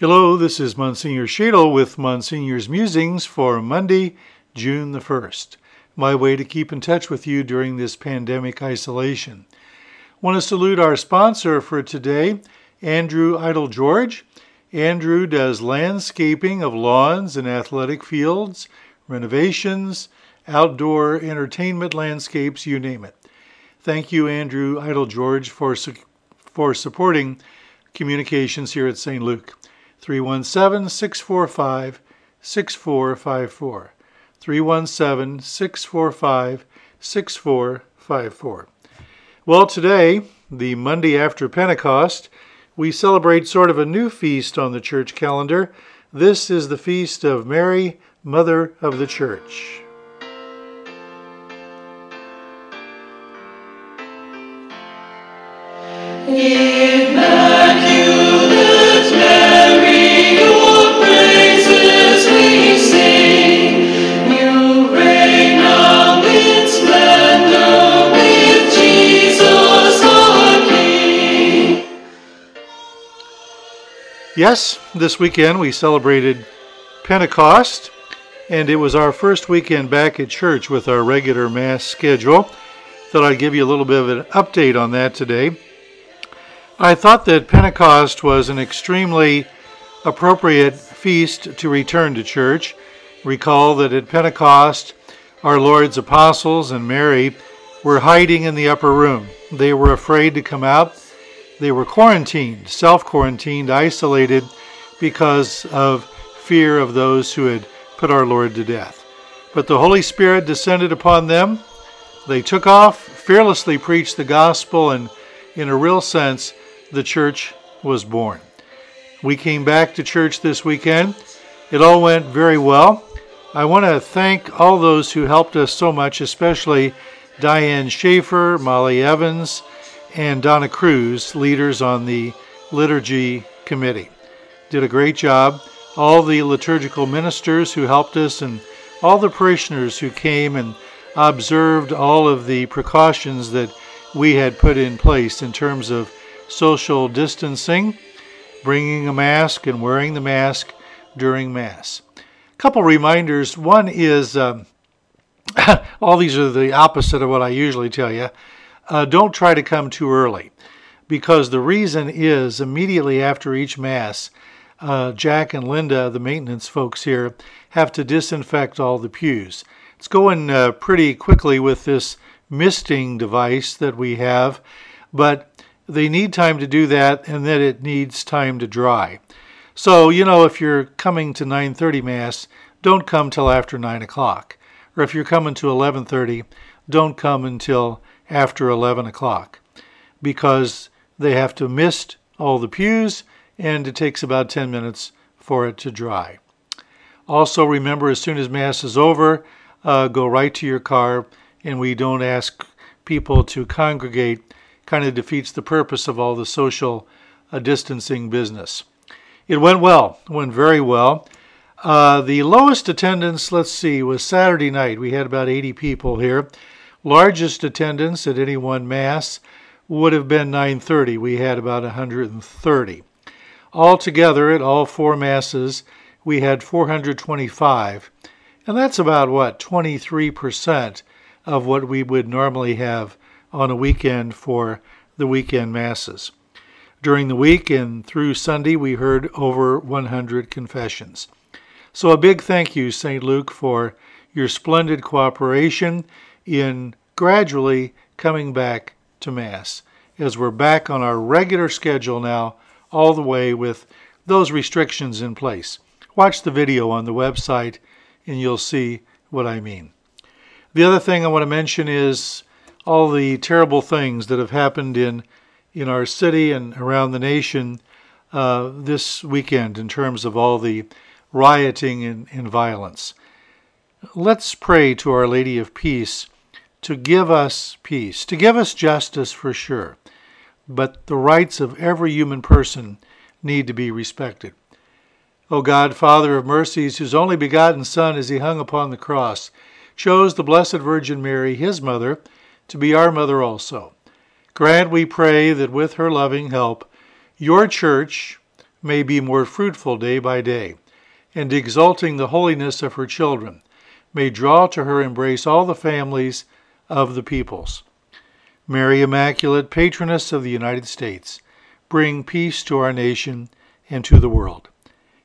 Hello, this is Monsignor Schaedel with Monsignor's Musings for Monday, June the 1st. My way to keep in touch with you during this pandemic isolation. Want to salute our sponsor for today, Andrew Idle George. Andrew does landscaping of lawns and athletic fields, renovations, outdoor entertainment landscapes, you name it. Thank you, Andrew Idle George, for, su- for supporting communications here at St. Luke. 317 645 6454. 317 645 6454. Well, today, the Monday after Pentecost, we celebrate sort of a new feast on the church calendar. This is the feast of Mary, Mother of the Church. Immaculate Yes, this weekend we celebrated Pentecost, and it was our first weekend back at church with our regular Mass schedule. Thought I'd give you a little bit of an update on that today. I thought that Pentecost was an extremely appropriate feast to return to church. Recall that at Pentecost, our Lord's apostles and Mary were hiding in the upper room. They were afraid to come out. They were quarantined, self quarantined, isolated because of fear of those who had put our Lord to death. But the Holy Spirit descended upon them. They took off, fearlessly preached the gospel, and in a real sense, the church was born. We came back to church this weekend. It all went very well. I want to thank all those who helped us so much, especially Diane Schaefer, Molly Evans, and Donna Cruz, leaders on the liturgy committee. Did a great job. All the liturgical ministers who helped us, and all the parishioners who came and observed all of the precautions that we had put in place in terms of social distancing, bringing a mask, and wearing the mask during Mass. A couple reminders. One is um, all these are the opposite of what I usually tell you. Uh, don't try to come too early because the reason is immediately after each Mass, uh, Jack and Linda, the maintenance folks here, have to disinfect all the pews. It's going uh, pretty quickly with this misting device that we have, but they need time to do that and then it needs time to dry. So, you know, if you're coming to 9:30 mass, don't come till after 9 o'clock. Or if you're coming to 11:30, don't come until after 11 o'clock, because they have to mist all the pews and it takes about 10 minutes for it to dry. Also, remember as soon as mass is over, uh, go right to your car, and we don't ask people to congregate kind of defeats the purpose of all the social uh, distancing business. It went well, went very well. Uh, the lowest attendance, let's see, was Saturday night. We had about 80 people here. Largest attendance at any one mass would have been 9:30. We had about 130. Altogether, at all four masses, we had 425, and that's about what 23% of what we would normally have on a weekend for the weekend masses. During the week and through Sunday, we heard over 100 confessions. So, a big thank you, St. Luke, for your splendid cooperation in gradually coming back to Mass as we're back on our regular schedule now, all the way with those restrictions in place. Watch the video on the website and you'll see what I mean. The other thing I want to mention is all the terrible things that have happened in in our city and around the nation uh, this weekend in terms of all the rioting and, and violence. Let's pray to Our Lady of Peace to give us peace, to give us justice for sure, but the rights of every human person need to be respected. O God, Father of mercies, whose only begotten Son, as he hung upon the cross, chose the Blessed Virgin Mary, his mother, to be our mother also. Grant, we pray, that with her loving help, your church may be more fruitful day by day, and exalting the holiness of her children, may draw to her embrace all the families of the peoples. Mary Immaculate, patroness of the United States, bring peace to our nation and to the world.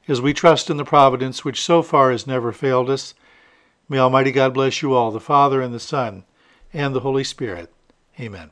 As we trust in the providence which so far has never failed us, may Almighty God bless you all, the Father and the Son and the Holy Spirit. Amen.